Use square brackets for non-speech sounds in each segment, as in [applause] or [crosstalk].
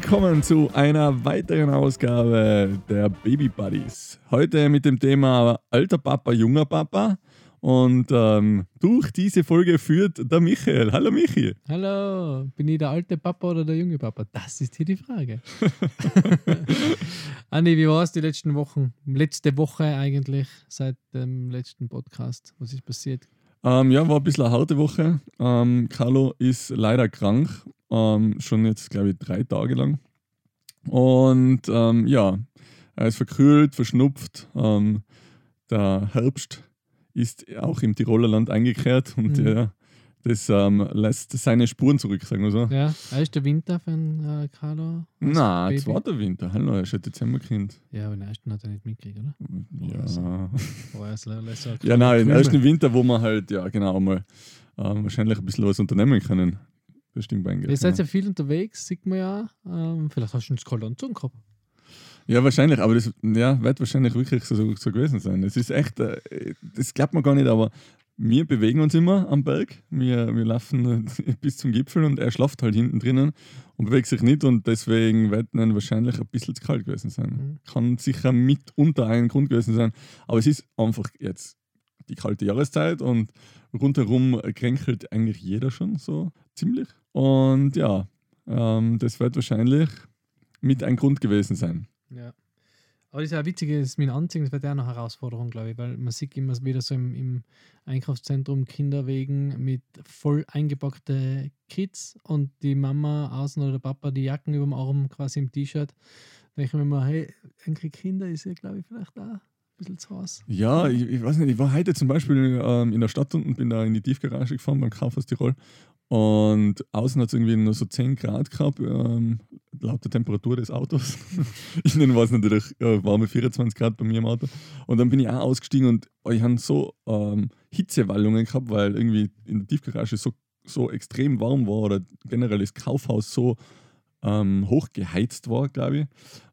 willkommen zu einer weiteren Ausgabe der Baby Buddies. Heute mit dem Thema alter Papa, junger Papa. Und ähm, durch diese Folge führt der Michael. Hallo Michi. Hallo, bin ich der alte Papa oder der junge Papa? Das ist hier die Frage. [laughs] Andi, wie war es die letzten Wochen? Letzte Woche eigentlich, seit dem letzten Podcast. Was ist passiert? Ähm, ja, war ein bisschen eine harte Woche. Ähm, Carlo ist leider krank, ähm, schon jetzt, glaube ich, drei Tage lang. Und ähm, ja, er ist verkühlt, verschnupft. Ähm, der Herbst ist auch im Tiroler Land eingekehrt und Mhm. ja, das ähm, lässt seine Spuren zurück, sagen wir so. Ja, er ist der Winter von äh, Carlo. Baby. jetzt war der Winter. Hallo, er ist ein Dezemberkind. Ja, aber den ersten hat er nicht mitgekriegt, oder? Ja. Leider so Ja, nein, im Krümel. ersten Winter, wo man halt, ja, genau, mal ähm, wahrscheinlich ein bisschen was unternehmen können. Das stimmt bei Ihr seid ja viel unterwegs, sieht man ja. Ähm, vielleicht hast du einen angezogen gehabt. Ja, wahrscheinlich, aber das ja, wird wahrscheinlich wirklich so, so gewesen sein. Es ist echt, äh, das glaubt man gar nicht, aber wir bewegen uns immer am Berg. Wir, wir laufen [laughs] bis zum Gipfel und er schlaft halt hinten drinnen und bewegt sich nicht und deswegen wird dann wahrscheinlich ein bisschen zu kalt gewesen sein. Mhm. Kann sicher mitunter ein Grund gewesen sein, aber es ist einfach jetzt die kalte Jahreszeit und rundherum kränkelt eigentlich jeder schon so ziemlich. Und ja, ähm, das wird wahrscheinlich mit ein Grund gewesen sein. Ja. Aber das ist ja witzig, das mit Anziehen, das wird ja auch eine Herausforderung, glaube ich, weil man sieht immer wieder so im, im Einkaufszentrum Kinderwegen mit voll eingepackte Kids und die Mama außen oder der Papa die Jacken über dem Arm quasi im T-Shirt. Da denke ich mir immer, hey, ein Kinder ist ja, glaube ich, vielleicht auch ein bisschen zu Hause. Ja, ich, ich weiß nicht, ich war heute zum Beispiel ähm, in der Stadt und bin da in die Tiefgarage gefahren beim Kaufhaus Tirol und außen hat es irgendwie nur so 10 Grad gehabt, ähm, laut der Temperatur des Autos. [laughs] Innen war es natürlich äh, warme 24 Grad bei mir im Auto. Und dann bin ich auch ausgestiegen und oh, ich habe so ähm, Hitzewallungen gehabt, weil irgendwie in der Tiefgarage so, so extrem warm war oder generell das Kaufhaus so ähm, hochgeheizt war, glaube ich.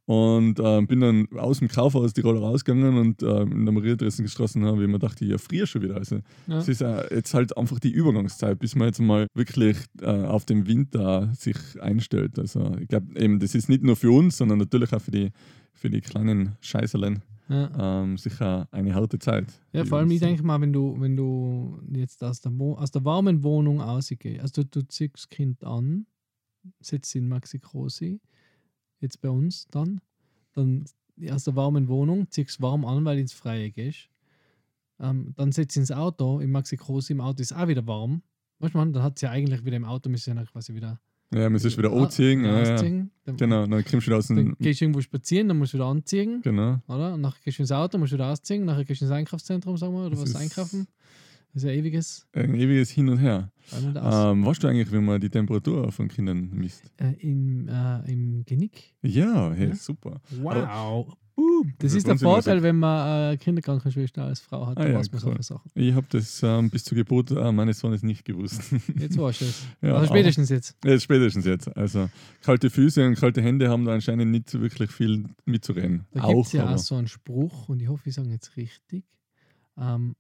Und ähm, bin dann aus dem Kaufhaus Tirol rausgegangen und ähm, in der Mariadressenstraße habe ich mir gedacht, ich erfriere schon wieder. Also, Ja. Es ist äh, jetzt halt einfach die Übergangszeit, bis man jetzt mal wirklich äh, auf den Winter sich einstellt. Also ich glaube eben, das ist nicht nur für uns, sondern natürlich auch für die, für die kleinen Scheißerlen Ja. ähm, sicher eine harte Zeit. Ja, Die vor allem, ich denke mal, wenn du, wenn du jetzt aus der, Wo aus der warmen Wohnung rausgehst, also du, du ziehst das Kind an, setzt in Maxi Grosi, jetzt bei uns dann, dann aus der warmen Wohnung, ziehst warm an, weil du ins Freie gehst, ähm, dann setzt ins Auto, im Maxi Grosi, im Auto ist auch wieder warm. Weißt du, man, dann hat es ja eigentlich wieder im Auto, müssen ja quasi wieder Ja, man ist wieder Ah, anziehen. wieder Ja, ja. Dann, Genau, dann kommst du wieder aus dann dem. gehst du irgendwo spazieren, dann musst du wieder anziehen. Genau. Oder? Und nachher gehst du ins Auto, musst du wieder ausziehen, nachher gehst du ins Einkaufszentrum, sagen wir, oder Das was einkaufen. Das ist ja ewiges Ein ewiges Hin und Her. Ein und. Ähm, weißt du eigentlich, wie man die Temperatur von Kindern misst? Äh, im, äh, Im Genick. Ja, hey, Ja. super. Wow. Boom. Das Das ist der Vorteil, wenn man äh, Kinderkrankenschwester als Frau hat. Ah dann ja, weiß man solche Sachen. Ich habe das ähm, bis zur Geburt äh, meines Sohnes nicht gewusst. [laughs] Jetzt weißt du es. Ja, also spätestens jetzt. Ja, spätestens jetzt. Also kalte Füße und kalte Hände haben da anscheinend nicht so wirklich viel mitzureden. Da gibt es ja aber auch so einen Spruch, und ich hoffe, ich sage jetzt richtig. Ähm,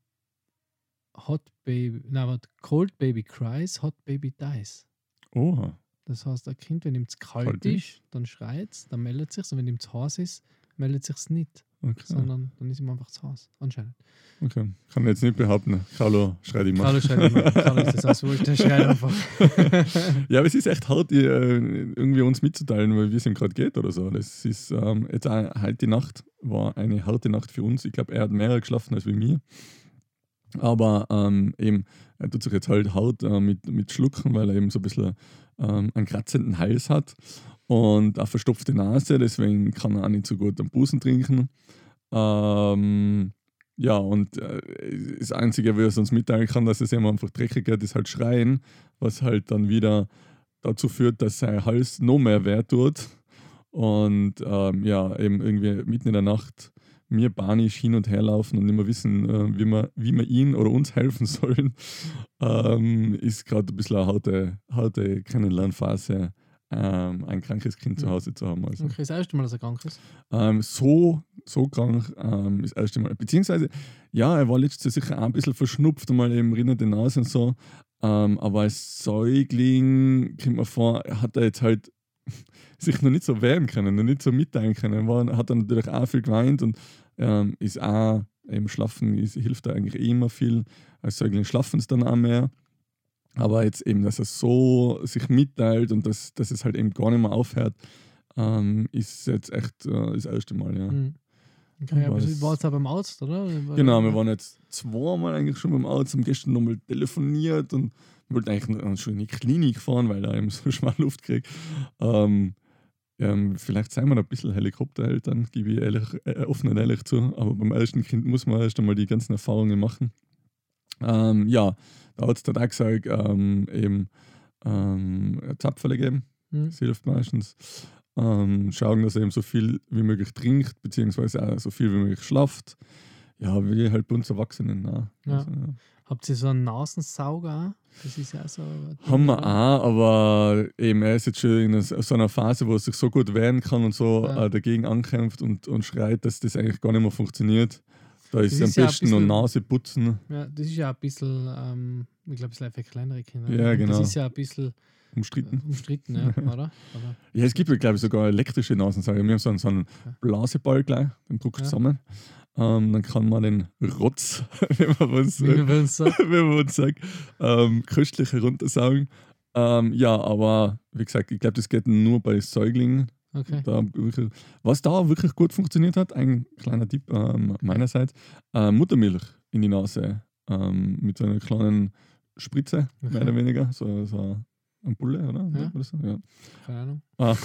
hot Baby, na, warte, Cold Baby cries, Hot Baby dies. Oha. Das heißt, ein Kind, wenn ihm zu kalt, Kalt ist, dann schreit es, dann meldet es sich. Und wenn ihm zu heiß ist, meldet es sich nicht. Okay. Sondern dann ist ihm einfach zu heiß. Anscheinend. okay. Kann ich jetzt nicht behaupten. Carlo schreit immer. Carlo schreit immer. [laughs] Carlo ist das auch wurscht, der schreit einfach. [laughs] Ja, aber es ist echt hart, äh, irgendwie uns mitzuteilen, wie es ihm gerade geht oder so. Das ist ähm, jetzt auch, heute die Nacht war eine harte Nacht für uns. Ich glaube, er hat mehr geschlafen als wie mir. Aber ähm, eben, er tut sich jetzt halt hart äh, mit, mit Schlucken, weil er eben so ein bisschen ähm, einen kratzenden Hals hat und eine verstopfte Nase, deswegen kann er auch nicht so gut am Busen trinken. Ähm, ja, und äh, das Einzige, was er uns mitteilen kann, dass es ihm einfach dreckig geht, ist halt Schreien, was halt dann wieder dazu führt, dass sein Hals noch mehr weh tut. Und ähm, ja, eben irgendwie mitten in der Nacht mir panisch hin und her laufen und nicht mehr wissen, äh, wie, wir, wie wir ihn oder uns helfen sollen, ähm, ist gerade ein bisschen eine harte, harte Kennenlernphase, ähm, ein krankes Kind zu Ja. Hause zu haben. Also. Okay, das erste Mal, dass er krank ist. Ähm, so, so krank ähm, ist das erste Mal. Beziehungsweise, ja, er war letztes Jahr sicher auch ein bisschen verschnupft mal eben rinnende Nase und so. Ähm, aber als Säugling, kommt mir vor, hat er jetzt halt [laughs] sich noch nicht so wehren können, noch nicht so mitteilen können. War, hat dann natürlich auch viel geweint und ähm, ist auch im Schlafen ist, hilft da eigentlich immer viel. Als Säugling schlafen es dann auch mehr. Aber jetzt eben, dass er so sich mitteilt und dass, dass es halt eben gar nicht mehr aufhört, ähm, ist jetzt echt äh, das erste Mal, ja. Mhm. Okay, Was- du warst ja beim Arzt, oder? Genau, wir waren jetzt zweimal eigentlich schon beim Arzt, haben gestern nochmal telefoniert und wollten eigentlich noch schon in die Klinik fahren, weil er eben so [laughs] schmal Luft kriegt. Ähm, ähm, vielleicht seien wir da ein bisschen Helikoptereltern, gebe ich ehrlich, äh, offen und ehrlich zu. Aber beim ersten Kind muss man erst einmal die ganzen Erfahrungen machen. Ähm, ja, Arzt hat auch gesagt, ähm, eben ähm, Zapferle geben, Mhm. das hilft meistens. Ähm, schauen, dass er eben so viel wie möglich trinkt, beziehungsweise auch so viel wie möglich schlaft. Ja, wie halt bei uns Erwachsenen. Auch. Ja. Also, ja. Habt ihr so einen Nasensauger? Das ist ja so. Haben wir auch, aber eben er ist jetzt schon in so einer Phase, wo er sich so gut wehren kann und so Ja. äh, dagegen ankämpft und, und schreit, dass das eigentlich gar nicht mehr funktioniert. Da ist Das am ist ja besten nur Nase putzen, Ja, das ist ja ein bisschen, ähm, ich glaube, es ist für kleinere Kinder. Ja, genau. Das ist ja ein bisschen äh, umstritten. umstritten, ja, [laughs] oder? oder? Ja, es gibt glaube ich, sogar elektrische Nasensauger. Wir haben so einen, so einen. Blaseball gleich, den druckst du Ja. zusammen. Ähm, dann kann man den Rotz, [laughs] wenn man uns, wenn man uns [laughs] sagt, ähm, köstlich heruntersaugen. Ähm, ja, aber wie gesagt, ich glaube, das geht nur bei Säuglingen. Okay. Da wirklich, was da wirklich gut funktioniert hat, ein kleiner Tipp ähm, meinerseits, äh, Muttermilch in die Nase ähm, mit so einer kleinen Spritze, mehr Okay. oder weniger, so, so ein Bulle, oder? Ja. Oder so? ja. Keine Ahnung. Ah,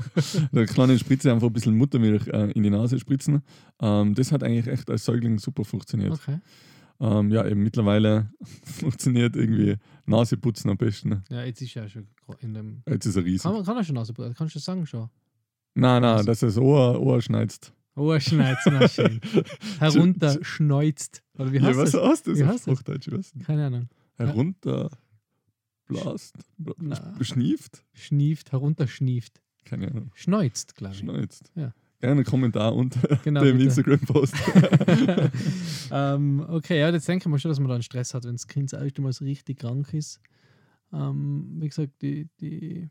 [laughs] eine kleine Spritze, einfach ein bisschen Muttermilch äh, in die Nase spritzen. Ähm, das hat eigentlich echt als Säugling super funktioniert. Okay. Ähm, ja, eben mittlerweile [laughs] funktioniert irgendwie Naseputzen am besten. Ja, jetzt ist ja schon in dem. Jetzt ist er riesig. Kann, man, kann er schon Nasenputzen? Kannst du sagen schon? Nein, nein, dass er das Ohr, Ohr schneizt. Oh, schneizt, na [laughs] schön. Herunter schneuzt. Oder wie Ja, heißt was das? heißt das Wie heißt das? Keine Ahnung. Herunter, blast, Na. beschnieft? Schnieft, herunterschnieft. Keine Ahnung. Schneuzt, glaube ich. Schneuzt. Ja. Gerne einen Kommentar unter [laughs] Genau, dem. Instagram-Post. [laughs] ähm, okay, ja, jetzt denken wir schon, dass man da einen Stress hat, wenn das Kind das erste Mal so richtig krank ist. Ähm, wie gesagt, die, die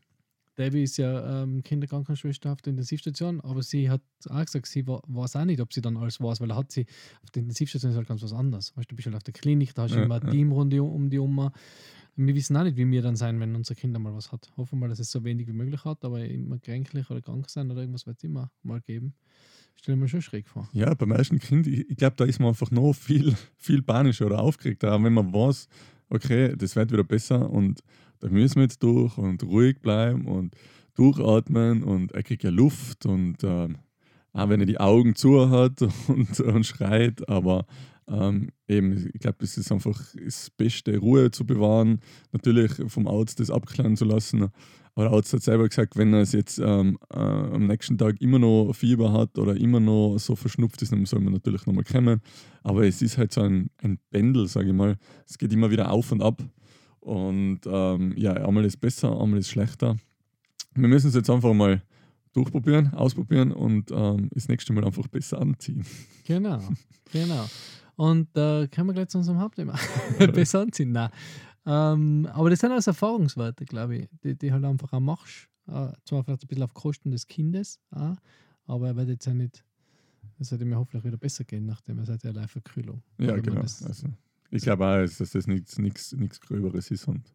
Debbie ist ja ähm, Kinderkrankenschwester auf der Intensivstation, aber sie hat auch gesagt, sie wa- weiß auch nicht, ob sie dann alles weiß, weil hat sie auf der Intensivstation ist halt ganz was anderes. Weißt du, du bist halt auf der Klinik, da hast du Ja, immer ein ja. Team rund die, um die um. Wir wissen auch nicht, wie wir dann sein, wenn unser Kind mal was hat. Hoffen wir dass es so wenig wie möglich hat, aber immer kränklich oder krank sein oder irgendwas wird es immer mal geben. Stelle mir schon schräg vor. Ja, beim ersten Kind, ich, ich glaube, da ist man einfach noch viel, [laughs] viel panischer oder aufgeregter, auch wenn man weiß, okay, das wird wieder besser und da müssen wir jetzt durch und ruhig bleiben und durchatmen und er kriegt ja Luft und ähm, auch wenn er die Augen zu hat [laughs] und, und schreit, aber ähm, eben, ich glaube, es ist einfach das Beste, Ruhe zu bewahren, natürlich vom Arzt das abklären zu lassen. Aber der Arzt hat selber gesagt, wenn er es jetzt ähm, äh, am nächsten Tag immer noch Fieber hat oder immer noch so verschnupft ist, dann soll man natürlich nochmal kommen. Aber es ist halt so ein, ein Pendel, sage ich mal. Es geht immer wieder auf und ab. Und ähm, ja, einmal ist besser, einmal ist schlechter. Wir müssen es jetzt einfach mal durchprobieren, ausprobieren und ähm, das nächste Mal einfach besser anziehen. Genau, [laughs] genau. Und da äh, können wir gleich zu unserem Hauptthema [laughs] besser anziehen. Nein. Ähm, aber das sind alles Erfahrungswerte, glaube ich, die, die halt einfach auch machst. Äh, zwar vielleicht ein bisschen auf Kosten des Kindes, auch, aber er wird jetzt ja nicht, es sollte mir hoffentlich wieder besser gehen, nachdem er seit der Live-Verkühlung. Ja, genau. Also, ich glaube auch, dass das nichts Gröberes ist und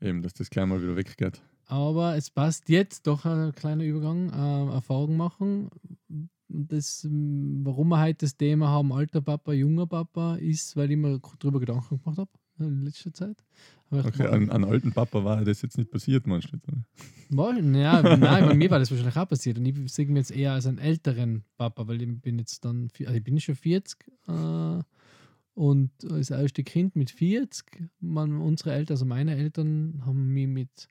eben, dass das gleich mal wieder weggeht. Aber es passt jetzt doch ein kleiner Übergang, äh, Erfahrung machen. Das, warum wir heute das Thema haben, alter Papa, junger Papa, ist, weil ich mir darüber Gedanken gemacht habe in letzter Zeit. Okay, an, an alten Papa war das jetzt nicht passiert, meinst du? Ja, [laughs] nein, bei mir war das wahrscheinlich auch passiert. Und ich sehe mich jetzt eher als einen älteren Papa, weil ich bin jetzt dann, also ich bin schon 40 äh, und das erste Kind mit 40. Man, unsere Eltern, also meine Eltern, haben mich mit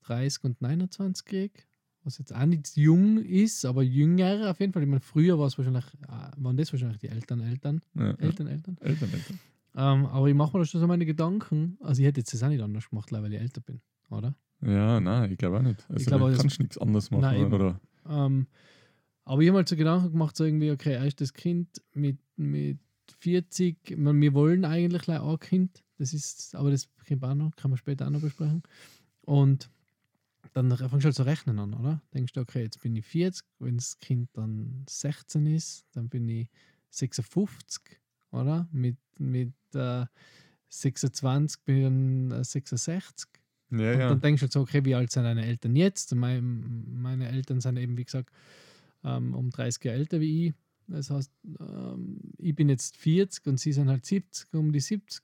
30 und 29 gekriegt, was jetzt auch nicht jung ist, aber jünger auf jeden Fall. Ich meine, früher war es wahrscheinlich, äh, waren das wahrscheinlich die Eltern, Eltern, Ja, ja. Eltern, Eltern. Eltern, Eltern. Ähm, aber ich mache mir da schon so meine Gedanken. Also ich hätte jetzt das auch nicht anders gemacht, weil ich älter bin, oder? Ja, nein, ich glaube auch nicht. Also, glaube, da das- kannst nichts anderes machen. Nein, oder? Ähm, aber ich habe mal so Gedanken gemacht, so irgendwie, okay, erstes Kind mit, mit 40, ich meine, wir wollen eigentlich gleich auch ein Kind, das ist, aber das wir auch noch, kann man später auch noch besprechen. Und dann fängst du halt zu rechnen an, oder? Denkst du, okay, jetzt bin ich 40, wenn das Kind dann 16 ist, dann bin ich 56, oder? Mit, mit äh, 26 bin ich dann äh, 66. Ja, Und ja. dann denkst du halt so, okay, wie alt sind deine Eltern jetzt? Mein, meine Eltern sind eben, wie gesagt, ähm, um 30 Jahre älter wie ich. Das heißt, ähm, ich bin jetzt 40 und sie sind halt 70, um die 70.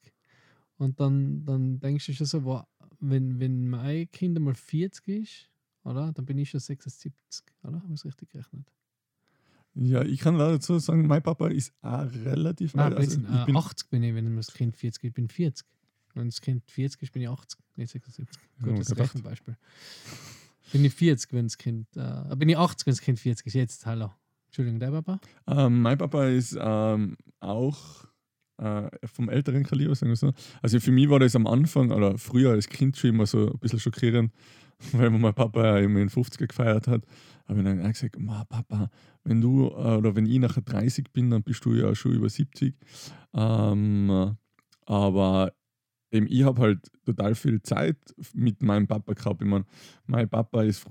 Und dann, dann denkst du schon so, wow, wenn, wenn mein Kind mal 40 ist, oder? Dann bin ich schon 76, oder? Habe ich es richtig gerechnet? ja, ich kann leider dazu sagen, mein Papa ist auch relativ Nein, alt. Also, ich äh, bin, 80 bin ich, wenn das Kind 40 ist. Ich bin 40. Wenn das Kind 40 ist, bin ich 80, nicht 76. Ja, Gutes gedacht. Rechenbeispiel. Bin ich 40, wenn das Kind, äh, bin ich 80, wenn das Kind 40 ist. Jetzt, hallo. Entschuldigung, der Papa? ähm, mein Papa ist ähm, auch äh, vom älteren Kaliber, sagen wir so. Also für mich war das am Anfang oder früher als Kind schon immer so ein bisschen schockierend, [laughs] weil mein Papa ja immer in den 50er gefeiert hat. Habe ich dann gesagt, "Ma, Papa, wenn du äh, oder wenn ich nachher 30 bin, dann bist du ja schon über 70. Ähm, aber eben, ich habe halt total viel Zeit mit meinem Papa gehabt. Ich meine, mein Papa ist fr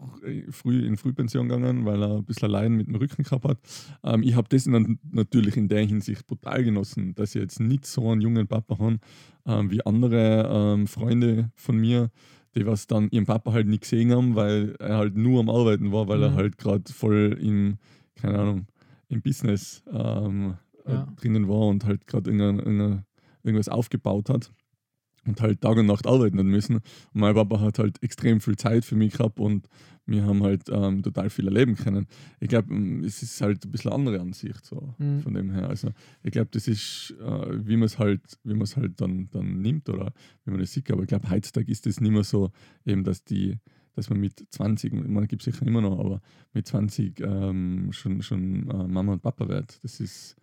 früh in Frühpension gegangen, weil er ein bisschen Leiden mit dem Rücken gehabt hat. Ähm, ich habe das dann natürlich in der Hinsicht brutal genossen, dass ich jetzt nicht so einen jungen Papa habe ähm, wie andere ähm, Freunde von mir, die was dann ihren Papa halt nicht gesehen haben, weil er halt nur am Arbeiten war, weil er Mhm. halt gerade voll im, keine Ahnung, im Business ähm, Ja. äh, drinnen war und halt gerade irgendein, irgendwas aufgebaut hat und halt Tag und Nacht arbeiten hat müssen. Und mein Papa hat halt extrem viel Zeit für mich gehabt und wir haben halt ähm, total viel erleben können. Ich glaube, es ist halt ein bisschen andere Ansicht so Mhm. von dem her. Also ich glaube, das ist, äh, wie man es halt, wie man es halt dann, dann nimmt oder wie man das sieht. Aber ich glaube, heutzutage ist das nicht mehr so, eben, dass die, dass man mit 20, man gibt sicher immer noch, aber mit 20 ähm, schon, schon äh, Mama und Papa wird. Das ist,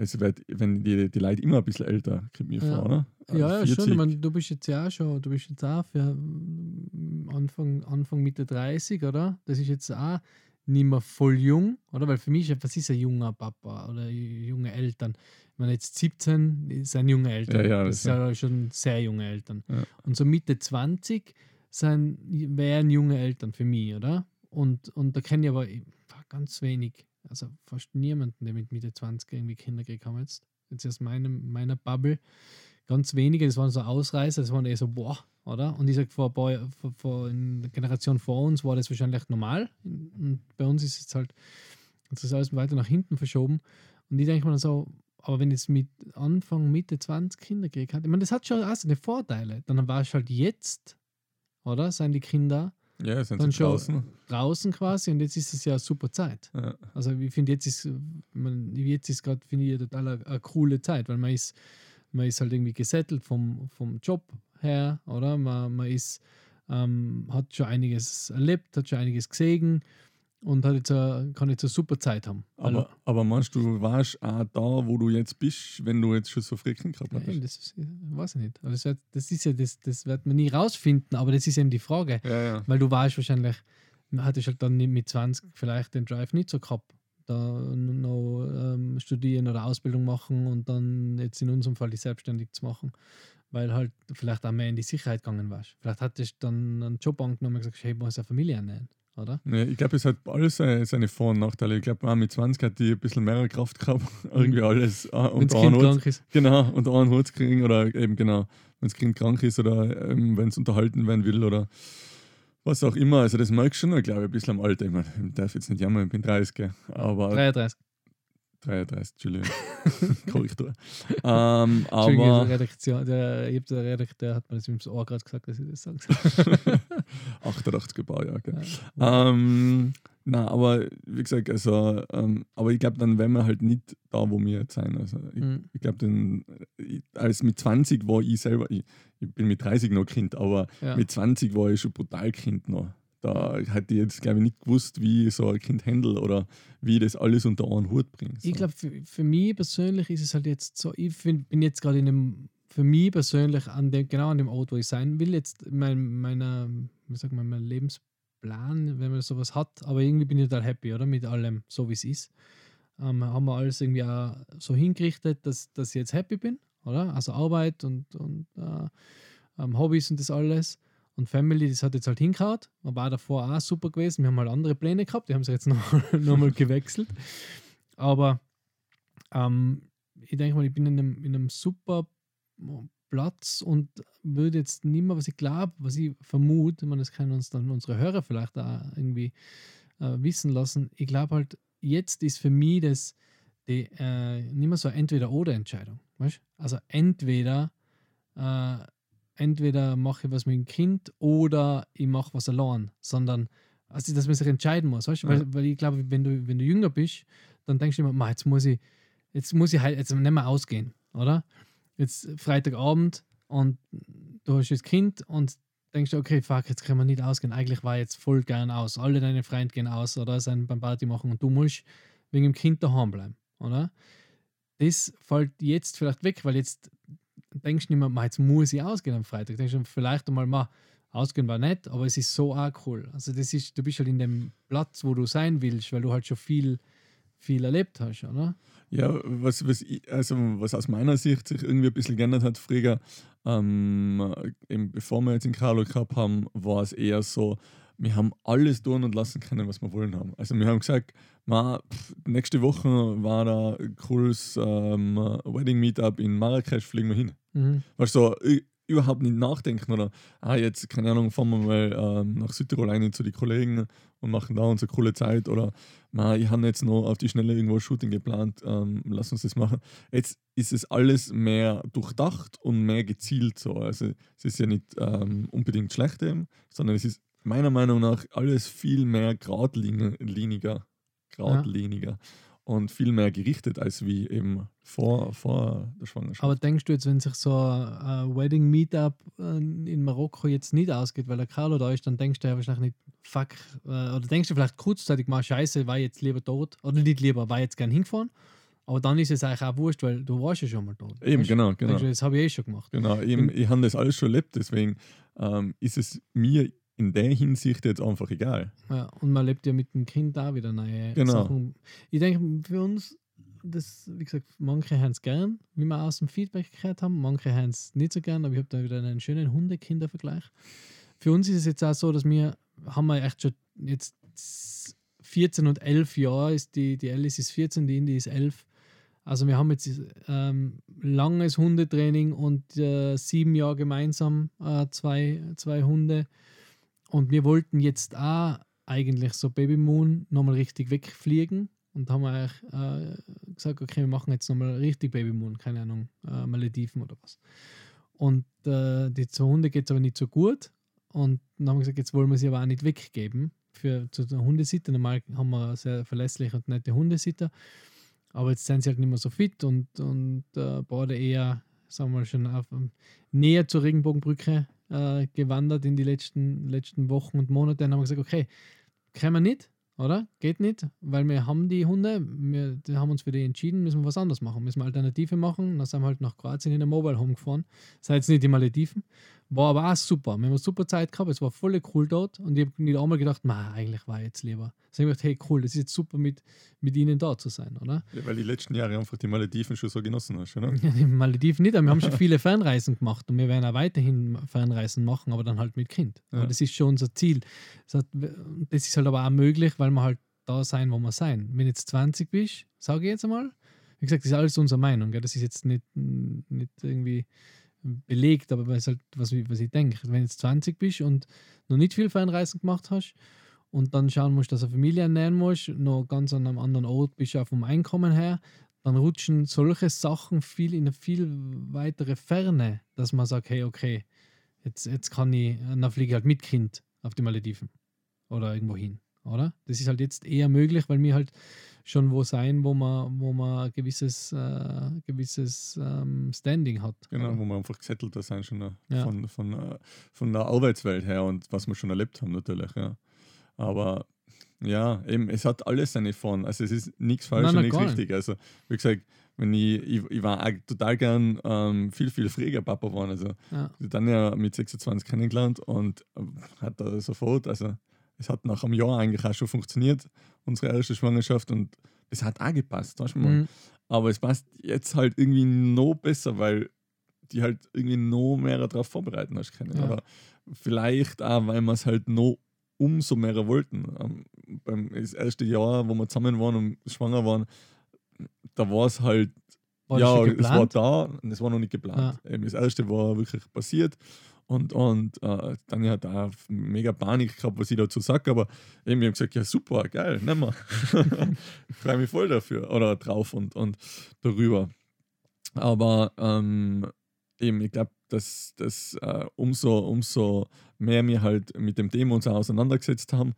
es wird, wenn die, die Leute immer ein bisschen älter, kommt mir Ja. vor, oder? Äh, Ja, ja, schon. 40. Ich meine, du bist jetzt ja auch schon, du bist jetzt auch für mm, Anfang, Anfang Mitte 30, oder? Das ist jetzt auch nicht mehr voll jung, oder? Weil für mich was ist ein junger Papa oder junge Eltern? Ich meine, jetzt 17 sind junge Eltern. Ja, ja, das das sind ja schon sehr junge Eltern. Ja. Und so Mitte 20 sind, wären junge Eltern für mich, oder? Und, und da kenne ich aber ganz wenig, also fast niemanden, der mit Mitte 20 irgendwie Kinder haben jetzt. Jetzt aus meinem, meiner Bubble. Ganz wenige, das waren so Ausreißer, das waren eher so, boah, oder? Und ich sage, vor, paar- vor, in der Generation vor uns war das wahrscheinlich normal. Und bei uns ist es halt, das ist alles weiter nach hinten verschoben. Und ich denke mir dann so, aber wenn jetzt mit Anfang, Mitte 20 Kinder gekriegt hat, ich meine, das hat schon auch seine Vorteile. Dann war es halt jetzt, oder? Seien die Kinder Ja, sind dann sie schon draußen. draußen quasi und jetzt ist es ja eine super Zeit. Ja. Also ich finde jetzt ist man, jetzt ist gerade finde ich total eine, eine coole Zeit, weil man ist man ist halt irgendwie gesettelt vom, vom Job her, oder? Man, man ist ähm, hat schon einiges erlebt, hat schon einiges gesehen und hat jetzt eine, kann jetzt eine super Zeit haben. Aber, aber meinst du, du warst auch da, wo du jetzt bist, wenn du jetzt schon so früh Kind gehabt hast? eben, das ist, weiß ich nicht. Aber das, wird, das ist ja das, das wird man nie rausfinden, aber das ist eben die Frage. Ja, ja. Weil du warst wahrscheinlich, hattest halt dann mit 20 vielleicht den Drive nicht so gehabt. Da noch ähm, studieren oder Ausbildung machen und dann jetzt in unserem Fall die selbstständig zu machen. Weil halt vielleicht auch mehr in die Sicherheit gegangen warst. Vielleicht hattest du dann einen Job angenommen und gesagt, hey, ich muss eine Familie ernähren, oder? Nee, ich glaube, es hat alles seine, seine Vor- und Nachteile. Ich glaube, mit 20 hat die ein bisschen mehr Kraft gehabt, [laughs] irgendwie alles äh, Wenn das unter Kind krank ist. genau, unter einen Hut zu kriegen oder eben genau, wenn das Kind krank ist oder ähm, wenn es unterhalten werden will oder was auch immer. Also das merkst du schon, glaube ich, ein bisschen am Alter. Ich, meine, ich darf jetzt nicht jammern, ich bin 30, gell, aber 33. 33, Entschuldigung. [laughs] Korrektur. ähm, aber die Redaktion, der, der Redakteur hat mir das ins Ohr gerade gesagt, dass ich das sage. 88 Baujahr, gell. Ja. Ähm, na, aber wie gesagt, also, ähm, aber ich glaube, dann wären wir halt nicht da, wo wir jetzt sind. Also, ich, Mhm. ich glaube, als mit 20 war ich selber, ich, ich bin mit 30 noch Kind, aber Ja. mit 20 war ich schon brutal Kind noch. Da hätte ich jetzt, glaube ich, nicht gewusst, wie so ein Kind handle oder wie ich das alles unter einen Hut bringe. So. Ich glaube, für, für mich persönlich ist es halt jetzt so, ich find, bin jetzt gerade in einem, für mich persönlich an dem, genau an dem Ort, wo ich sein will, jetzt in mein, meiner, wie sagt man, mein Lebensplan, wenn man sowas hat, aber irgendwie bin ich total happy, oder? Mit allem, so wie es ist. Ähm, haben wir alles irgendwie auch so hingerichtet, dass, dass ich jetzt happy bin, oder? Also Arbeit und, und äh, ähm, Hobbys und das alles. Und Family, das hat jetzt halt hingehauen, aber auch davor auch super gewesen. Wir haben halt andere Pläne gehabt, die haben sie jetzt [laughs] nochmal noch mal gewechselt. Aber ähm, ich denke mal, ich bin in einem, in einem super Platz und würde jetzt nicht mehr, was ich glaube, was ich vermute, man, das können uns dann unsere Hörer vielleicht auch irgendwie äh, wissen lassen. Ich glaube halt, jetzt ist für mich das die, äh, nicht mehr so Entweder-Oder-Entscheidung. Weißt? Also entweder, äh, entweder mache ich was mit dem Kind oder ich mache was allein, sondern also, dass man sich entscheiden muss. Weißt? Ja. Weil, weil ich glaube, wenn du, wenn du jünger bist, dann denkst du immer, jetzt muss ich, jetzt muss ich halt jetzt nicht mehr ausgehen, oder? Jetzt Freitagabend und du hast das Kind und denkst du, okay, fuck, jetzt können wir nicht ausgehen. Eigentlich war jetzt voll gern aus. Alle deine Freunde gehen aus oder sind beim Party machen und du musst wegen dem Kind daheim bleiben, oder? Das fällt jetzt vielleicht weg, weil jetzt denkst nicht mehr, jetzt muss ich ausgehen am Freitag. Denkst du vielleicht einmal, mal, ausgehen war nett, aber es ist so auch cool. Also das ist, du bist halt in dem Platz, wo du sein willst, weil du halt schon viel, viel erlebt hast, oder? Ja, was, was, ich, also was aus meiner Sicht sich irgendwie ein bisschen geändert hat, früher, ähm, eben bevor wir jetzt in Carlo gehabt haben, war es eher so, wir haben alles tun und lassen können, was wir wollen haben. Also wir haben gesagt, ma, pff, nächste Woche war da ein cooles ähm, Wedding Meetup in Marrakesch, fliegen wir hin. Mhm. Weißt du, so, überhaupt nicht nachdenken oder, ah, jetzt, keine Ahnung, fahren wir mal ähm, nach Südtirol rein zu den Kollegen und machen da unsere coole Zeit oder, ma, ich habe jetzt noch auf die Schnelle irgendwo ein Shooting geplant, ähm, lass uns das machen. Jetzt ist es alles mehr durchdacht und mehr gezielt so. Also es ist ja nicht ähm, unbedingt schlecht eben, sondern es ist meiner Meinung nach alles viel mehr geradliniger. Geradliniger. Ja und viel mehr gerichtet als wie eben vor, vor der Schwangerschaft. Aber denkst du jetzt, wenn sich so ein Wedding Meetup äh, in Marokko jetzt nicht ausgeht, weil der Carlo da ist, dann denkst du ja wahrscheinlich nicht, fuck, äh, oder denkst du vielleicht kurzzeitig mal, scheiße, war jetzt lieber tot, oder nicht lieber, war jetzt gern hingefahren, aber dann ist es eigentlich auch wurscht, weil du warst ja schon mal tot. Eben, weißt? genau, genau. Du, das habe ich eh schon gemacht. Genau, eben, ich habe das alles schon erlebt, deswegen ähm, ist es mir in der Hinsicht jetzt einfach egal. Ja, und man lebt ja mit dem Kind da wieder neue genau. Sachen. Ich denke, für uns, das, wie gesagt, manche haben es gern, wie wir aus dem Feedback gehört haben, manche haben es nicht so gern, aber ich habe da wieder einen schönen Hunde-Kinder-Vergleich. Für uns ist es jetzt auch so, dass wir, haben wir echt schon jetzt 14 und 11 Jahre, ist die, die Alice ist 14, die Indy ist 11. Also wir haben jetzt ähm, langes Hundetraining und äh, sieben Jahre gemeinsam äh, zwei, zwei Hunde. Und wir wollten jetzt auch eigentlich so Baby Moon nochmal richtig wegfliegen und haben eigentlich äh, gesagt, okay, wir machen jetzt nochmal richtig Baby Moon, keine Ahnung, äh, Malediven oder was. Und äh, die zwei Hunde geht es aber nicht so gut. Und dann haben wir gesagt, jetzt wollen wir sie aber auch nicht weggeben für zu der Hundesitter. Normal haben wir sehr verlässliche und nette Hundesitter. Aber jetzt sind sie halt nicht mehr so fit und, und äh, beide eher, sagen wir mal, schon auf, näher zur Regenbogenbrücke äh, gewandert in die letzten, letzten Wochen und Monate und haben gesagt, okay, können wir nicht, oder? Geht nicht, weil wir haben die Hunde, wir haben uns für die entschieden, müssen wir was anderes machen, müssen wir Alternative machen. Dann sind wir halt nach Kroatien in der Mobile Home gefahren. Das jetzt nicht die Malediven. War aber auch super. Wir haben eine super Zeit gehabt, es war voll cool dort und ich habe nicht einmal gedacht, ma, eigentlich war ich jetzt lieber. Also ich gedacht, hey cool, das ist jetzt super mit, mit ihnen da zu sein, oder? Ja, weil die letzten Jahre einfach die Malediven schon so genossen hast, oder? [laughs] Ja, die Malediven nicht, aber wir haben schon viele Fernreisen gemacht und wir werden auch weiterhin Fernreisen machen, aber dann halt mit Kind. Ja. das ist schon unser Ziel. Das ist halt aber auch möglich, weil wir halt da sein, wo wir sein. Wenn jetzt 20 bist, sage ich jetzt einmal, wie gesagt, das ist alles unsere Meinung, gell? das ist jetzt nicht, nicht irgendwie belegt, aber es halt, was, was ich denke. Wenn du jetzt 20 bist und noch nicht viel Fernreisen gemacht hast und dann schauen musst, dass du eine Familie ernähren musst, noch ganz an einem anderen Ort bist auch vom Einkommen her, dann rutschen solche Sachen viel in eine viel weitere Ferne, dass man sagt, hey, okay, jetzt, jetzt kann ich, dann fliege ich halt mit Kind auf die Malediven oder irgendwo hin, oder? Das ist halt jetzt eher möglich, weil wir halt schon wo sein, wo man, wo man ein gewisses, äh, gewisses ähm, Standing hat. Genau, oder? wo man einfach gesettelter sein schon äh, ja. von, von, äh, von der Arbeitswelt her und was wir schon erlebt haben natürlich, ja. Aber ja, eben, es hat alles seine Form. Also es ist nichts falsch und nichts richtig. Also wie gesagt, wenn ich, ich, ich war total gern ähm, viel, viel früher Papa geworden. Also ja. dann ja mit 26 kennengelernt und äh, hat da sofort, also es hat nach einem Jahr eigentlich auch schon funktioniert, unsere erste Schwangerschaft und es hat auch gepasst, weißt du mal. Mhm. Aber es passt jetzt halt irgendwie noch besser, weil die halt irgendwie noch mehr darauf vorbereiten hast können. Ja. Oder vielleicht auch, weil wir es halt noch umso mehr wollten. Ähm, beim das erste Jahr, wo wir zusammen waren und schwanger waren, da war es halt War ja, es war da und es war noch nicht geplant. Eben das erste war wirklich passiert und, und äh, dann hat auch mega Panik gehabt, was ich dazu sage, aber eben, ich habe gesagt, ja super, geil, nehmen wir. [laughs] ich freue mich voll dafür oder drauf und, und darüber. Aber ähm, eben, ich glaube, dass, dass äh, umso, umso mehr wir halt mit dem Thema uns auch auseinandergesetzt haben,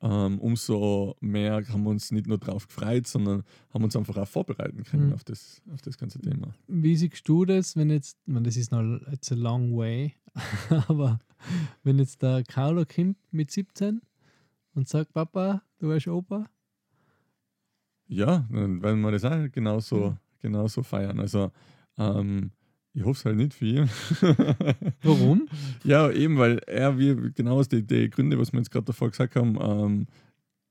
ähm, umso mehr haben wir uns nicht nur darauf gefreut, sondern haben uns einfach auch vorbereiten können Mhm. auf, das, auf das ganze Thema. Wie siehst du das, wenn jetzt, ich meine, das ist noch it's a long way, [laughs] aber wenn jetzt der Carlo kommt mit 17 und sagt, Papa, du bist Opa? Ja, dann werden wir das auch genauso, Mhm. genauso feiern. Also ähm, ich hoffe es halt nicht für ihn. [laughs] Warum? ja, eben, weil er, wie genau aus den die Gründe, was wir jetzt gerade davor gesagt haben, ähm,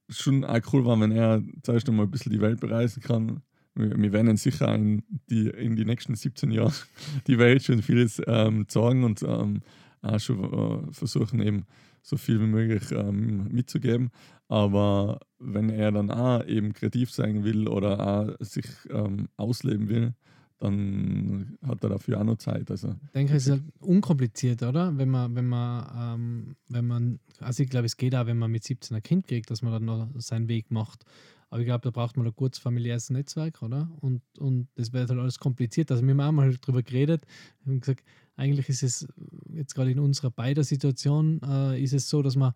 schon auch cool war, wenn er zuerst einmal ein bisschen die Welt bereisen kann. Wir, werden sicher in die, in die nächsten 17 Jahren [laughs] die Welt schon vieles ähm, zeigen und ähm, auch schon äh, versuchen, eben so viel wie möglich ähm, mitzugeben. Aber wenn er dann auch eben kreativ sein will oder auch sich ähm, ausleben will, dann hat er dafür auch noch Zeit. Also, Ich denke, es ist halt unkompliziert, oder? Wenn man, wenn man, ähm, wenn man, also ich glaube, es geht auch, wenn man mit 17 ein Kind kriegt, dass man dann noch seinen Weg macht. Aber ich glaube, da braucht man ein gutes familiäres Netzwerk, oder? Und, und das wird halt alles kompliziert. Also wir haben auch mal drüber geredet. Wir haben gesagt, eigentlich ist es jetzt gerade in unserer beider Situation, äh, ist es so, dass man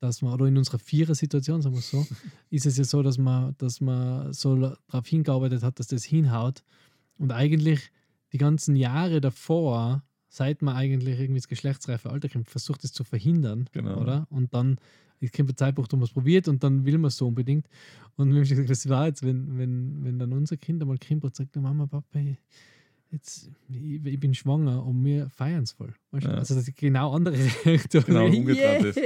dass man, oder in unserer Vierer-Situation, sagen wir es so, [laughs] ist es ja so, dass man, dass man so darauf hingearbeitet hat, dass das hinhaut. Und eigentlich die ganzen Jahre davor, seit man eigentlich irgendwie das geschlechtsreife Alter kommt, versucht es zu verhindern, Genau. oder? Und dann es kommt der Zeitpunkt, wo man es probiert und dann will man es so unbedingt. Und wir haben gesagt, was war jetzt, wenn, wenn, wenn dann unser Kind einmal kommt und sagt, Mama, Papa, jetzt, ich, ich bin schwanger und wir feiern es voll. Ja. Also das ist genau andere [laughs] Richtung. Genau, umgedreht ist.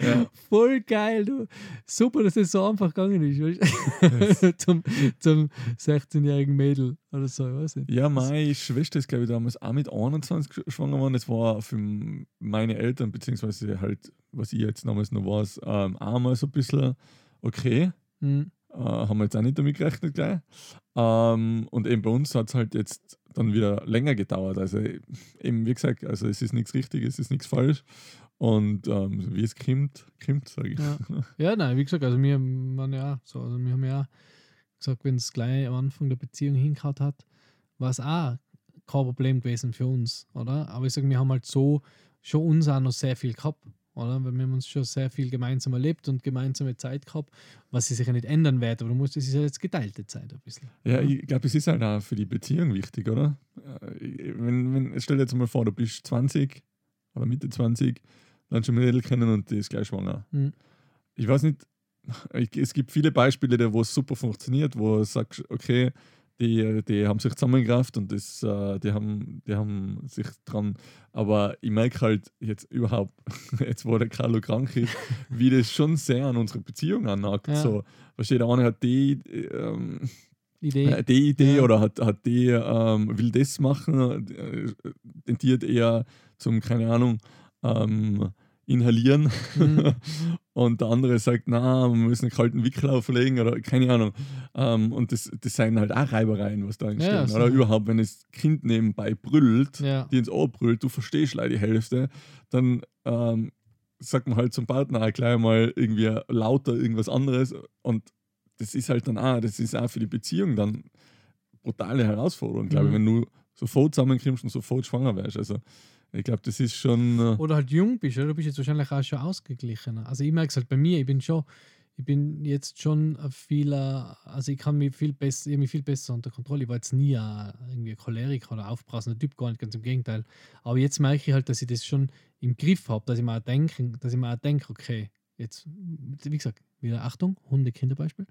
Ja. Voll geil, du. Super, dass das so einfach gegangen ist. Weißt? du? [laughs] zum zum 16-jährigen Mädel oder so, ich weiß nicht. Ja, meine Schwester ist, glaube ich, damals auch mit 21 gesch- schwanger geworden. Das war für meine Eltern, beziehungsweise halt, was ich jetzt damals noch weiß, ähm, auch mal so ein bisschen okay. Hm. Äh, haben wir jetzt auch nicht damit gerechnet gleich. Ähm, und eben bei uns hat es halt jetzt dann wieder länger gedauert. Also eben, wie gesagt, also es ist nichts Richtiges, es ist nichts falsch. Und ähm, wie es kommt, kommt, sage ich. Ja. [laughs] Ja, nein, wie gesagt, also wir waren ja so, also wir haben ja gesagt, wenn es gleich am Anfang der Beziehung hingehauen hat, war es auch kein Problem gewesen für uns, oder? Aber ich sage, wir haben halt so schon uns auch noch sehr viel gehabt, oder? Weil wir haben uns schon sehr viel gemeinsam erlebt und gemeinsame Zeit gehabt, was sich sicher nicht ändern wird, aber du musst, es ist ja jetzt geteilte Zeit ein bisschen. Ja, ich glaube, es ist halt auch für die Beziehung wichtig, oder? Äh, Wenn, wenn, stell dir jetzt mal vor, du bist 20 oder Mitte 20, dann schon Mädel kennen und die ist gleich schwanger. Mhm. Ich weiß nicht, ich, [laughs] es gibt viele Beispiele, wo es super funktioniert, wo du sagst, okay, die, die haben sich zusammengerafft und das, äh, die, haben, die haben sich dran. Aber ich merke halt jetzt überhaupt, [laughs] jetzt wo der Carlo krank ist, [laughs] wie das schon sehr an unsere Beziehung annagt. Ja. So, versteht der eine hat die, ähm, Idee. äh, die Idee Ja. oder hat, hat die, ähm, will das machen, äh, tendiert eher zum, keine Ahnung, ähm, inhalieren. Mhm. [laughs] und der andere sagt, na, wir müssen einen kalten Wickel auflegen oder keine Ahnung. Ähm, und das, das sind halt auch Reibereien, was da entstehen. Ja, oder sicher. überhaupt, wenn das Kind nebenbei brüllt, Ja. die ins Ohr brüllt, du verstehst leider die Hälfte, dann ähm, sagt man halt zum Partner auch gleich mal irgendwie lauter irgendwas anderes und das ist halt dann auch, das ist auch für die Beziehung dann brutale Herausforderung, glaube ich, Mhm. wenn du sofort zusammenkommst und sofort schwanger wärst. Also ich glaube, das ist schon. Äh, Oder halt jung bist, oder? Du bist jetzt wahrscheinlich auch schon ausgeglichener. Also ich merke es halt bei mir, ich bin schon, ich bin jetzt schon vieler, also ich kann mich viel besser, ich mich viel besser unter Kontrolle. Ich war jetzt nie ein, irgendwie ein Choleriker oder aufbrausender Typ, gar nicht, ganz im Gegenteil. Aber jetzt merke ich halt, dass ich das schon im Griff habe, dass ich mir auch denke, dass ich mir auch denke, okay, jetzt, wie gesagt, wieder Achtung, Hunde, Kinderbeispiel.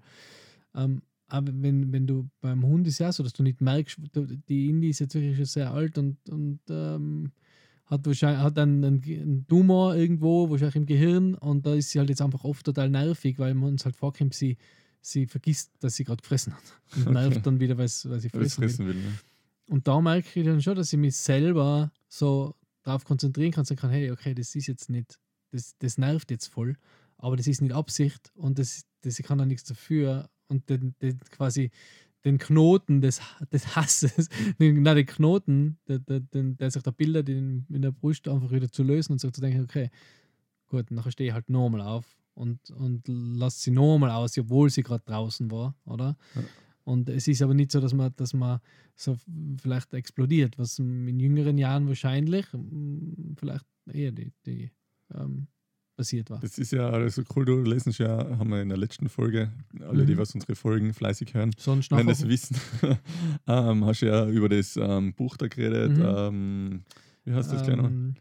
Ähm, aber wenn, wenn du beim Hund ist ja so, dass du nicht merkst, die Indie ist jetzt wirklich schon sehr alt und, und ähm, hat wahrscheinlich hat einen, einen, Tumor irgendwo, wahrscheinlich im Gehirn und da ist sie halt jetzt einfach oft total nervig, weil man uns halt vorkommt, sie, sie vergisst, dass sie gerade gefressen hat. [laughs] Und Okay. nervt dann wieder, weil sie weil es fressen will. fressen will. Ne? und da merke ich dann schon, dass ich mich selber so darauf konzentrieren kann, sagen kann, hey, okay, das ist jetzt nicht, das, das nervt jetzt voll, aber das ist nicht Absicht und das, das ich kann da nichts dafür und den, den quasi den Knoten des, des Hasses, den, nein, den Knoten, der, der, der sich da bildet in, in der Brust, einfach wieder zu lösen und so zu denken, okay, gut, nachher stehe ich halt normal auf und, und lasse sie normal aus, obwohl sie gerade draußen war, oder? Ja. Und es ist aber nicht so, dass man, dass man so vielleicht explodiert, was in jüngeren Jahren wahrscheinlich vielleicht eher die, die ähm, passiert war. Das ist ja also cool, du lesen ja, haben wir in der letzten Folge, alle, die Mhm. was unsere Folgen fleißig hören, Sonst wenn das wissen, [laughs] ähm, hast du ja über das ähm, Buch da geredet. Mhm. Ähm, wie heißt das gleich noch? ähm,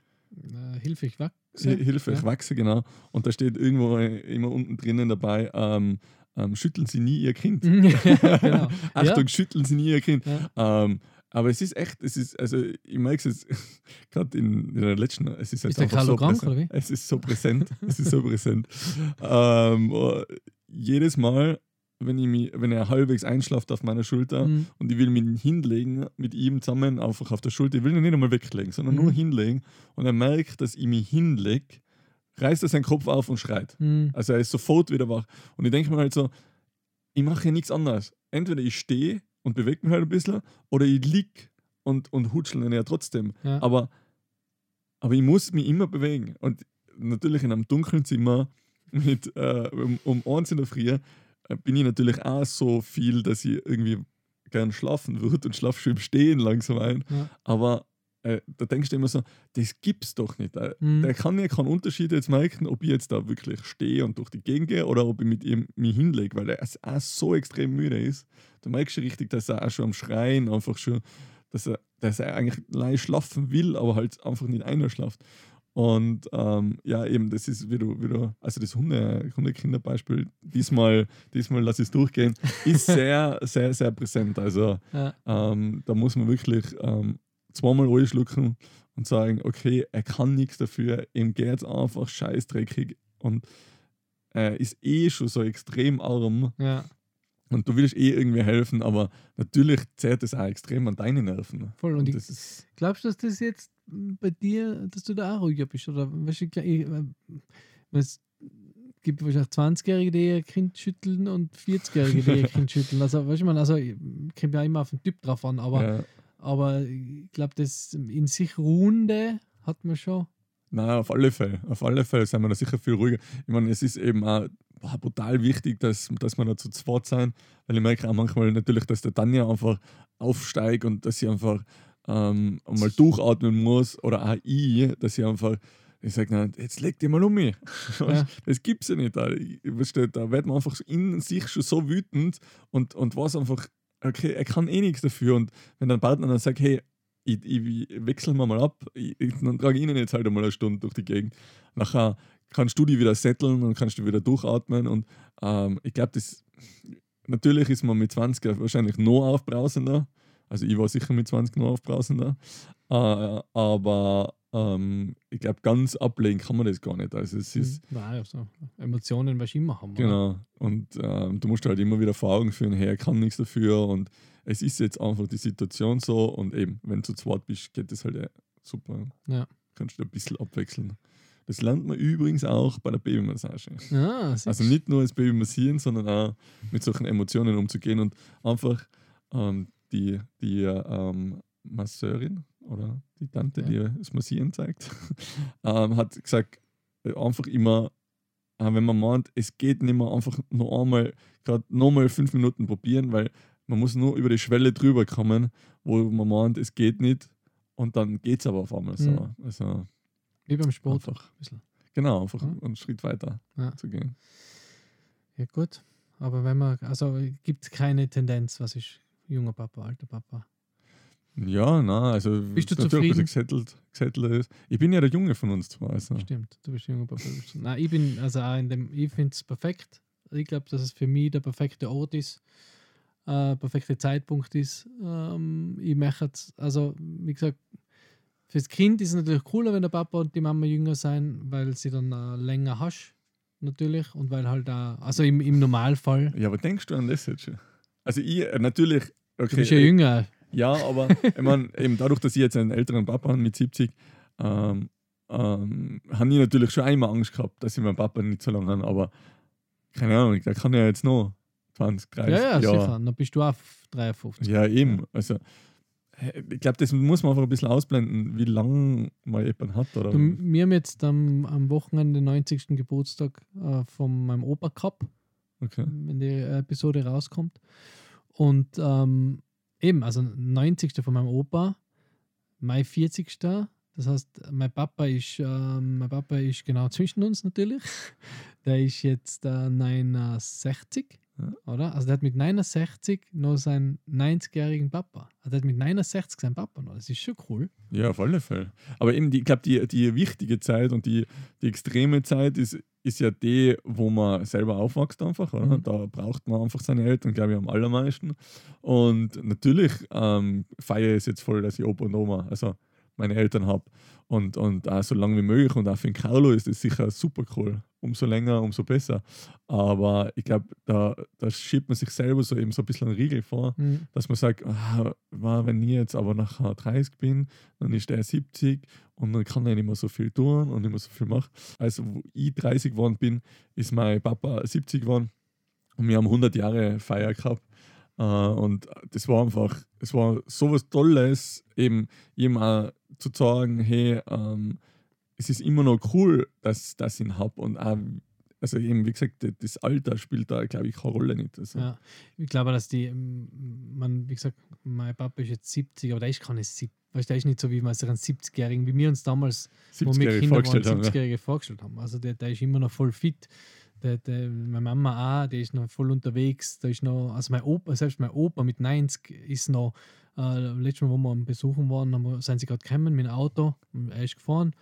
äh, Hilfe, ich wachse. Hi- Hilfe, ich ja. wachse, genau. Und da steht irgendwo immer unten drinnen dabei, ähm, ähm, schütteln Sie nie Ihr Kind. [laughs] ja, genau. [laughs] Achtung, schütteln Sie nie Ihr Kind. Ja. Ähm, aber es ist echt, es ist, also ich merke es jetzt [laughs] gerade in, in der letzten, es ist, jetzt Ist der einfach so krank, präsent. oder wie? Es ist so präsent, es ist so präsent. [laughs] Ähm, oh, jedes Mal, wenn, ich mich, wenn er halbwegs einschlaft auf meiner Schulter Mhm. und ich will mich hinlegen, mit ihm zusammen einfach auf der Schulter, ich will ihn nicht einmal weglegen, sondern Mhm. nur hinlegen und er merkt, dass ich mich hinlege, reißt er seinen Kopf auf und schreit. Mhm. Also er ist sofort wieder wach. Und ich denke mir halt so, ich mache ja nichts anderes. Entweder ich stehe und bewege mich halt ein bisschen oder ich lieg und, und hutschel ihn ja trotzdem. Ja. Aber, aber ich muss mich immer bewegen. Und natürlich in einem dunklen Zimmer mit, äh, um, um eins in der Früh äh, bin ich natürlich auch so viel, dass ich irgendwie gern schlafen würde und schlafe schon im Stehen langsam ein. Ja. Aber äh, da denkst du immer so, das gibt's doch nicht. Äh, Mhm. Der kann ja keinen Unterschied jetzt merken, ob ich jetzt da wirklich stehe und durch die Gegend gehe oder ob ich mit ihm mich hinlege, weil er auch so extrem müde ist. Du merkst schon richtig, dass er auch schon am Schreien einfach schon, dass er, dass er eigentlich leicht schlafen will, aber halt einfach nicht einschlaft. Und ähm, ja, eben, das ist, wie du, wie du also das Hunde, Hundekinderbeispiel, diesmal, diesmal lass ich es durchgehen, ist [laughs] sehr, sehr, sehr präsent. Also Ja. ähm, da muss man wirklich ähm, zweimal schlucken und sagen, okay, er kann nichts dafür, ihm geht es einfach scheißdreckig und er ist eh schon so extrem arm ja, und du willst eh irgendwie helfen, aber natürlich zehrt es auch extrem an deine Nerven. voll. Und ich, das ist, glaubst du, dass das jetzt bei dir, dass du da auch ruhiger bist? Oder weißt du, ich, äh, es gibt wahrscheinlich 20-Jährige, die ihr Kind schütteln und 40-Jährige, die ihr Kind [laughs] schütteln. Also, weißt du, man, also, ich- kommt ja immer auf den Typ drauf an, aber, ja, aber ich glaube, das in sich Ruhende hat man schon. Nein, auf alle Fälle. Auf alle Fälle sind wir da sicher viel ruhiger. Ich meine, es ist eben auch boah, brutal wichtig, dass, dass wir da zu zweit sein, weil ich merke auch manchmal natürlich, dass der Tanja einfach aufsteigt und dass sie einfach ähm, einmal durchatmen muss oder auch ich, dass sie einfach, ich sage, jetzt leg dich mal um mich. [laughs] Ja. Das gibt's ja nicht. Da, da wird man einfach in sich schon so wütend und, und weiß einfach, okay, er kann eh nichts dafür. Und wenn dein Partner dann sagt, hey, ich, ich, ich wechseln wir mal ab, ich, dann trage ich ihnen jetzt halt einmal eine Stunde durch die Gegend. Nachher kannst du die wieder setteln und kannst du wieder durchatmen. Und ähm, ich glaube, das natürlich ist man mit 20 wahrscheinlich noch aufbrausender. Also ich war sicher mit 20 noch aufbrausender. Äh, aber ähm, ich glaube, ganz ablegen kann man das gar nicht. Also es ist, Nein, also Emotionen, was ich immer haben. oder? Genau. Und ähm, du musst halt immer wieder vor Augen führen, hey, er kann nichts dafür und es ist jetzt einfach die Situation so und eben, wenn du zu zweit bist, geht das halt äh, super. Ja. Kannst du ein bisschen abwechseln. Das lernt man übrigens auch bei der Babymassage. Siehst Also nicht nur das Baby massieren, sondern auch mit solchen Emotionen umzugehen und einfach ähm, die, die ähm, Masseurin oder die Tante, Ja. die das Massieren zeigt, [laughs] ähm, hat gesagt, äh, einfach immer, äh, wenn man meint, es geht nicht mehr, einfach noch einmal, gerade nochmal fünf Minuten probieren, weil man muss nur über die Schwelle drüber kommen, wo man meint, es geht nicht und dann geht es aber auf einmal so. Mhm. Also Wie beim Sport. einfach. Ein bisschen. genau, einfach Ja. einen Schritt weiter Ja. zu gehen. Ja, gut. Aber wenn man, also gibt es keine Tendenz, was ist junger Papa, alter Papa. Ja, na, also Bist du natürlich zufrieden? gesettelt, gesettelt ist. Ich bin ja der Junge von uns zwei. Also. Stimmt, du bist junger Papa. Nein, ich bin, also auch in dem, ich finde es perfekt. Ich glaube, dass es für mich der perfekte Ort ist, äh, perfekte Zeitpunkt ist. Ähm, ich mache es, also wie gesagt, fürs Kind ist es natürlich cooler, wenn der Papa und die Mama jünger sein, weil sie dann äh, länger hast, natürlich. Und weil halt auch, also im, im Normalfall, Ja, aber denkst du an das jetzt schon? Also ich, äh, natürlich, okay. du bist ja jünger. Ja, aber ich meine, eben dadurch, dass ich jetzt einen älteren Papa habe mit 70, ähm, ähm, habe ich natürlich schon einmal Angst gehabt, dass ich meinen Papa nicht so lange habe. Aber keine Ahnung, der kann ja jetzt noch 20, 30 Ja, ja, Jahre. sicher. Dann bist du auch 53. Ja, eben. Also, ich glaube, das muss man einfach ein bisschen ausblenden, wie lange man jemanden hat. Oder? Wir haben jetzt am, am Wochenende den 90. Geburtstag äh, von meinem Opa gehabt, Okay. wenn die Episode rauskommt. Und ähm, eben, also 90. von meinem Opa, mein 40. Das heißt, mein Papa ist, ähm, mein Papa ist genau zwischen uns natürlich. [laughs] Der ist jetzt äh, 69, Ja. Oder? Also der hat mit 69 noch seinen 90-jährigen Papa. Also der hat mit 69 seinen Papa noch. Das ist schon cool. Ja, auf alle Fälle. Aber eben, die, ich glaube, die, die wichtige Zeit und die, die extreme Zeit ist, ist ja die, wo man selber aufwächst einfach. Oder? Mhm. Da braucht man einfach seine Eltern, glaube ich, am allermeisten. Und natürlich ähm, feiere ich es jetzt voll, dass ich Opa und Oma, also meine Eltern habe. Und, und auch so lange wie möglich. Und auch für den Carlo ist das sicher super cool. Umso länger, umso besser. Aber ich glaube, da, da schiebt man sich selber so eben so ein bisschen einen Riegel vor Mhm. dass man sagt, ah, wenn ich jetzt aber nachher 30 bin, dann ist der 70 und dann kann er nicht mehr so viel tun und nicht mehr so viel machen. Also, wo ich 30 geworden bin, ist mein Papa 70 geworden und wir haben 100 Jahre Feier gehabt. Äh, und das war einfach, es war so was Tolles, eben auch zu sagen, hey, ähm, es ist immer noch cool, dass, ich ihn habe und auch, also eben, wie gesagt, das Alter spielt da, glaube ich, keine Rolle nicht. Also, Ja, ich glaube, dass die, man, wie gesagt, mein Papa ist jetzt 70, aber der ist keine 70. Weißt, du, der ist nicht so wie man sich einen 70-Jährigen, wie wir uns damals, wo wir 70-Jährige Kinder waren, vorgestellt haben. Ja. 70-Jährige vorgestellt haben. Also der, der ist immer noch voll fit. Der, der, meine Mama auch, die ist noch voll unterwegs. Da ist noch, also mein Opa, selbst mein Opa mit 90 ist noch, äh, letztes Mal, wo wir am Besuchen waren, haben wir, sind sie gerade gekommen mit dem Auto. Er ist gefahren.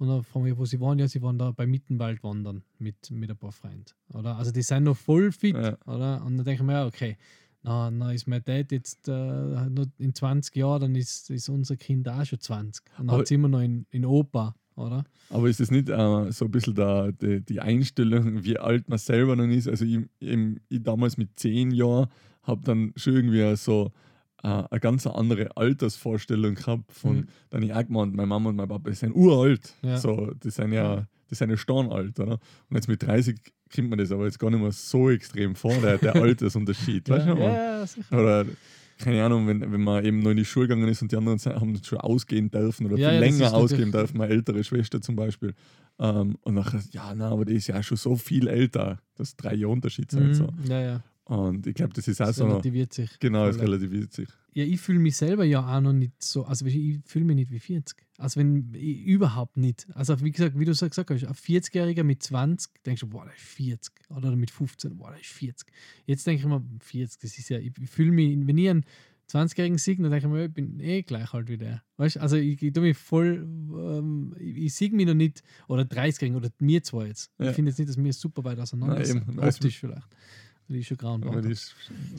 Und dann fragen wir, wo sie waren. Ja, sie waren da bei Mittenwald wandern mit, mit ein paar Freunden. Oder? Also die sind noch voll fit. Ja. Oder? Und dann denke ich mir, ja, okay, na, na ist mein Dad jetzt äh, in 20 Jahren, dann ist, ist unser Kind auch schon 20. Und dann hat sie immer noch in, in Opa, oder? Aber ist das nicht äh, so ein bisschen da, die, die Einstellung, wie alt man selber dann ist? Also ich, eben, ich damals mit zehn Jahren habe dann schon irgendwie so äh, eine ganz andere Altersvorstellung gehabt von, Mhm. ich auch gemeint, meine Mama und mein Papa die sind uralt. Ja. So, die sind ja, die sind ja steinalt, oder? Und jetzt mit 30 kommt man das aber jetzt gar nicht mehr so extrem vor, der, der [laughs] Altersunterschied. weißt du? ja, ja. Oder keine Ahnung, wenn, wenn man eben noch in die Schule gegangen ist und die anderen haben schon ausgehen dürfen oder Ja, viel ja, länger ausgehen dürfen, meine ältere Schwester zum Beispiel. Ähm, und nachher, ja, na, aber die ist ja schon so viel älter, dass drei Jahre Unterschied sind. Mhm, So. Ja, ja. Und ich glaube, das ist auch Das so, relativiert sich. genau, es relativiert sich. Ja, ich fühle mich selber ja auch noch nicht so, also ich- fühle mich nicht wie 40. Also wenn überhaupt nicht. Also wie gesagt, wie du so gesagt hast, ein 40-Jähriger mit 20, denkst du, boah, der ist 40. Oder mit 15, boah, der ist 40. Jetzt denke ich mir, 40, das ist ja, ich fühle mich, wenn ich einen 20-Jährigen sehe, dann denke ich mir, ich bin eh gleich alt wie der. Weißt du, also ich, ich tue mich voll, ähm, ich, ich sehe mich noch nicht, oder 30-Jährigen, oder mir zwar jetzt. Ja. Ich finde jetzt nicht, dass wir super weit auseinander Nein, sind. Optisch vielleicht. Weil ich schon grau und Aber blond die habe. ist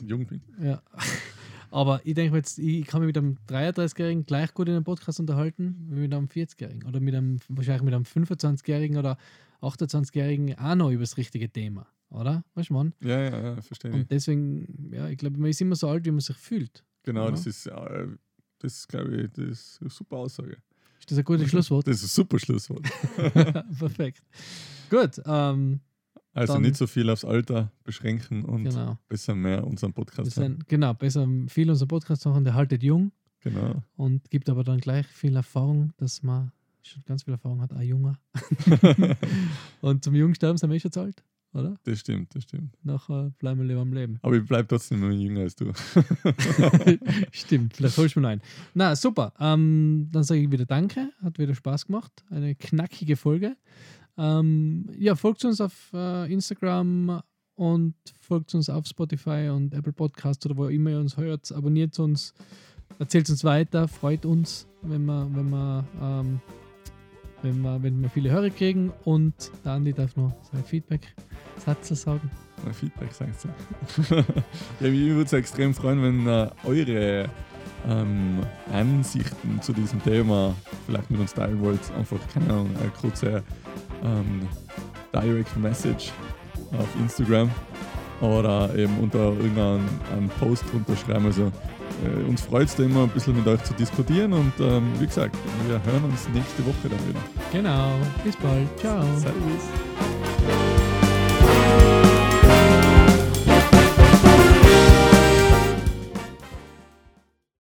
jung bin. Ja. [laughs] Aber ich denke jetzt, ich kann mich mit einem 33-Jährigen gleich gut in einem Podcast unterhalten wie mit einem 40-Jährigen. Oder mit einem, wahrscheinlich mit einem 25-Jährigen oder 28-Jährigen auch noch über das richtige Thema. Oder? Weißt du, Mann? Ja, ja, ja, verstehe ich. Und deswegen, ja, ich glaube, man ist immer so alt, wie man sich fühlt. Genau, Ja. das ist, äh, das glaube ich, das ist eine super Aussage. Ist das ein gutes Schlusswort? Das ist ein super Schlusswort. [laughs] Perfekt. Gut, ähm, Also nicht so viel aufs Alter beschränken und genau. besser mehr unseren Podcast hören. sind, genau, besser viel unser Podcast machen, der haltet jung Genau. und gibt aber dann gleich viel Erfahrung, dass man schon ganz viel Erfahrung hat, ein Junger. [laughs] und zum Jungsterben sind wir eh schon zu alt, oder? Das stimmt, das stimmt. Nachher bleiben wir lieber am Leben. Aber ich bleibe trotzdem immer jünger als du. [laughs] Stimmt, vielleicht holst du mir ein. Na, super. Ähm, dann sage ich wieder Danke. Hat wieder Spaß gemacht. Eine knackige Folge. Ähm, ja, folgt uns auf äh, Instagram und folgt uns auf Spotify und Apple Podcast oder wo immer ihr uns hört. Abonniert uns, erzählt uns weiter, freut uns, wenn wir, wenn wir, ähm, wenn wir, wenn wir viele Hörer kriegen. Und der Andi darf noch sein Feedback-Satz sagen. Mein Feedback sagst du. [laughs] ja, mich würde es extrem freuen, wenn äh, eure ähm, Ansichten zu diesem Thema vielleicht mit uns teilen wollt. Einfach, keine Ahnung, eine kurze ähm, Direct Message auf Instagram oder eben unter irgendeinen einen Post drunter schreiben. Also äh, uns freut es da immer ein bisschen mit euch zu diskutieren und ähm, wie gesagt, wir hören uns nächste Woche dann wieder. Genau. Bis bald. Ciao. Servus.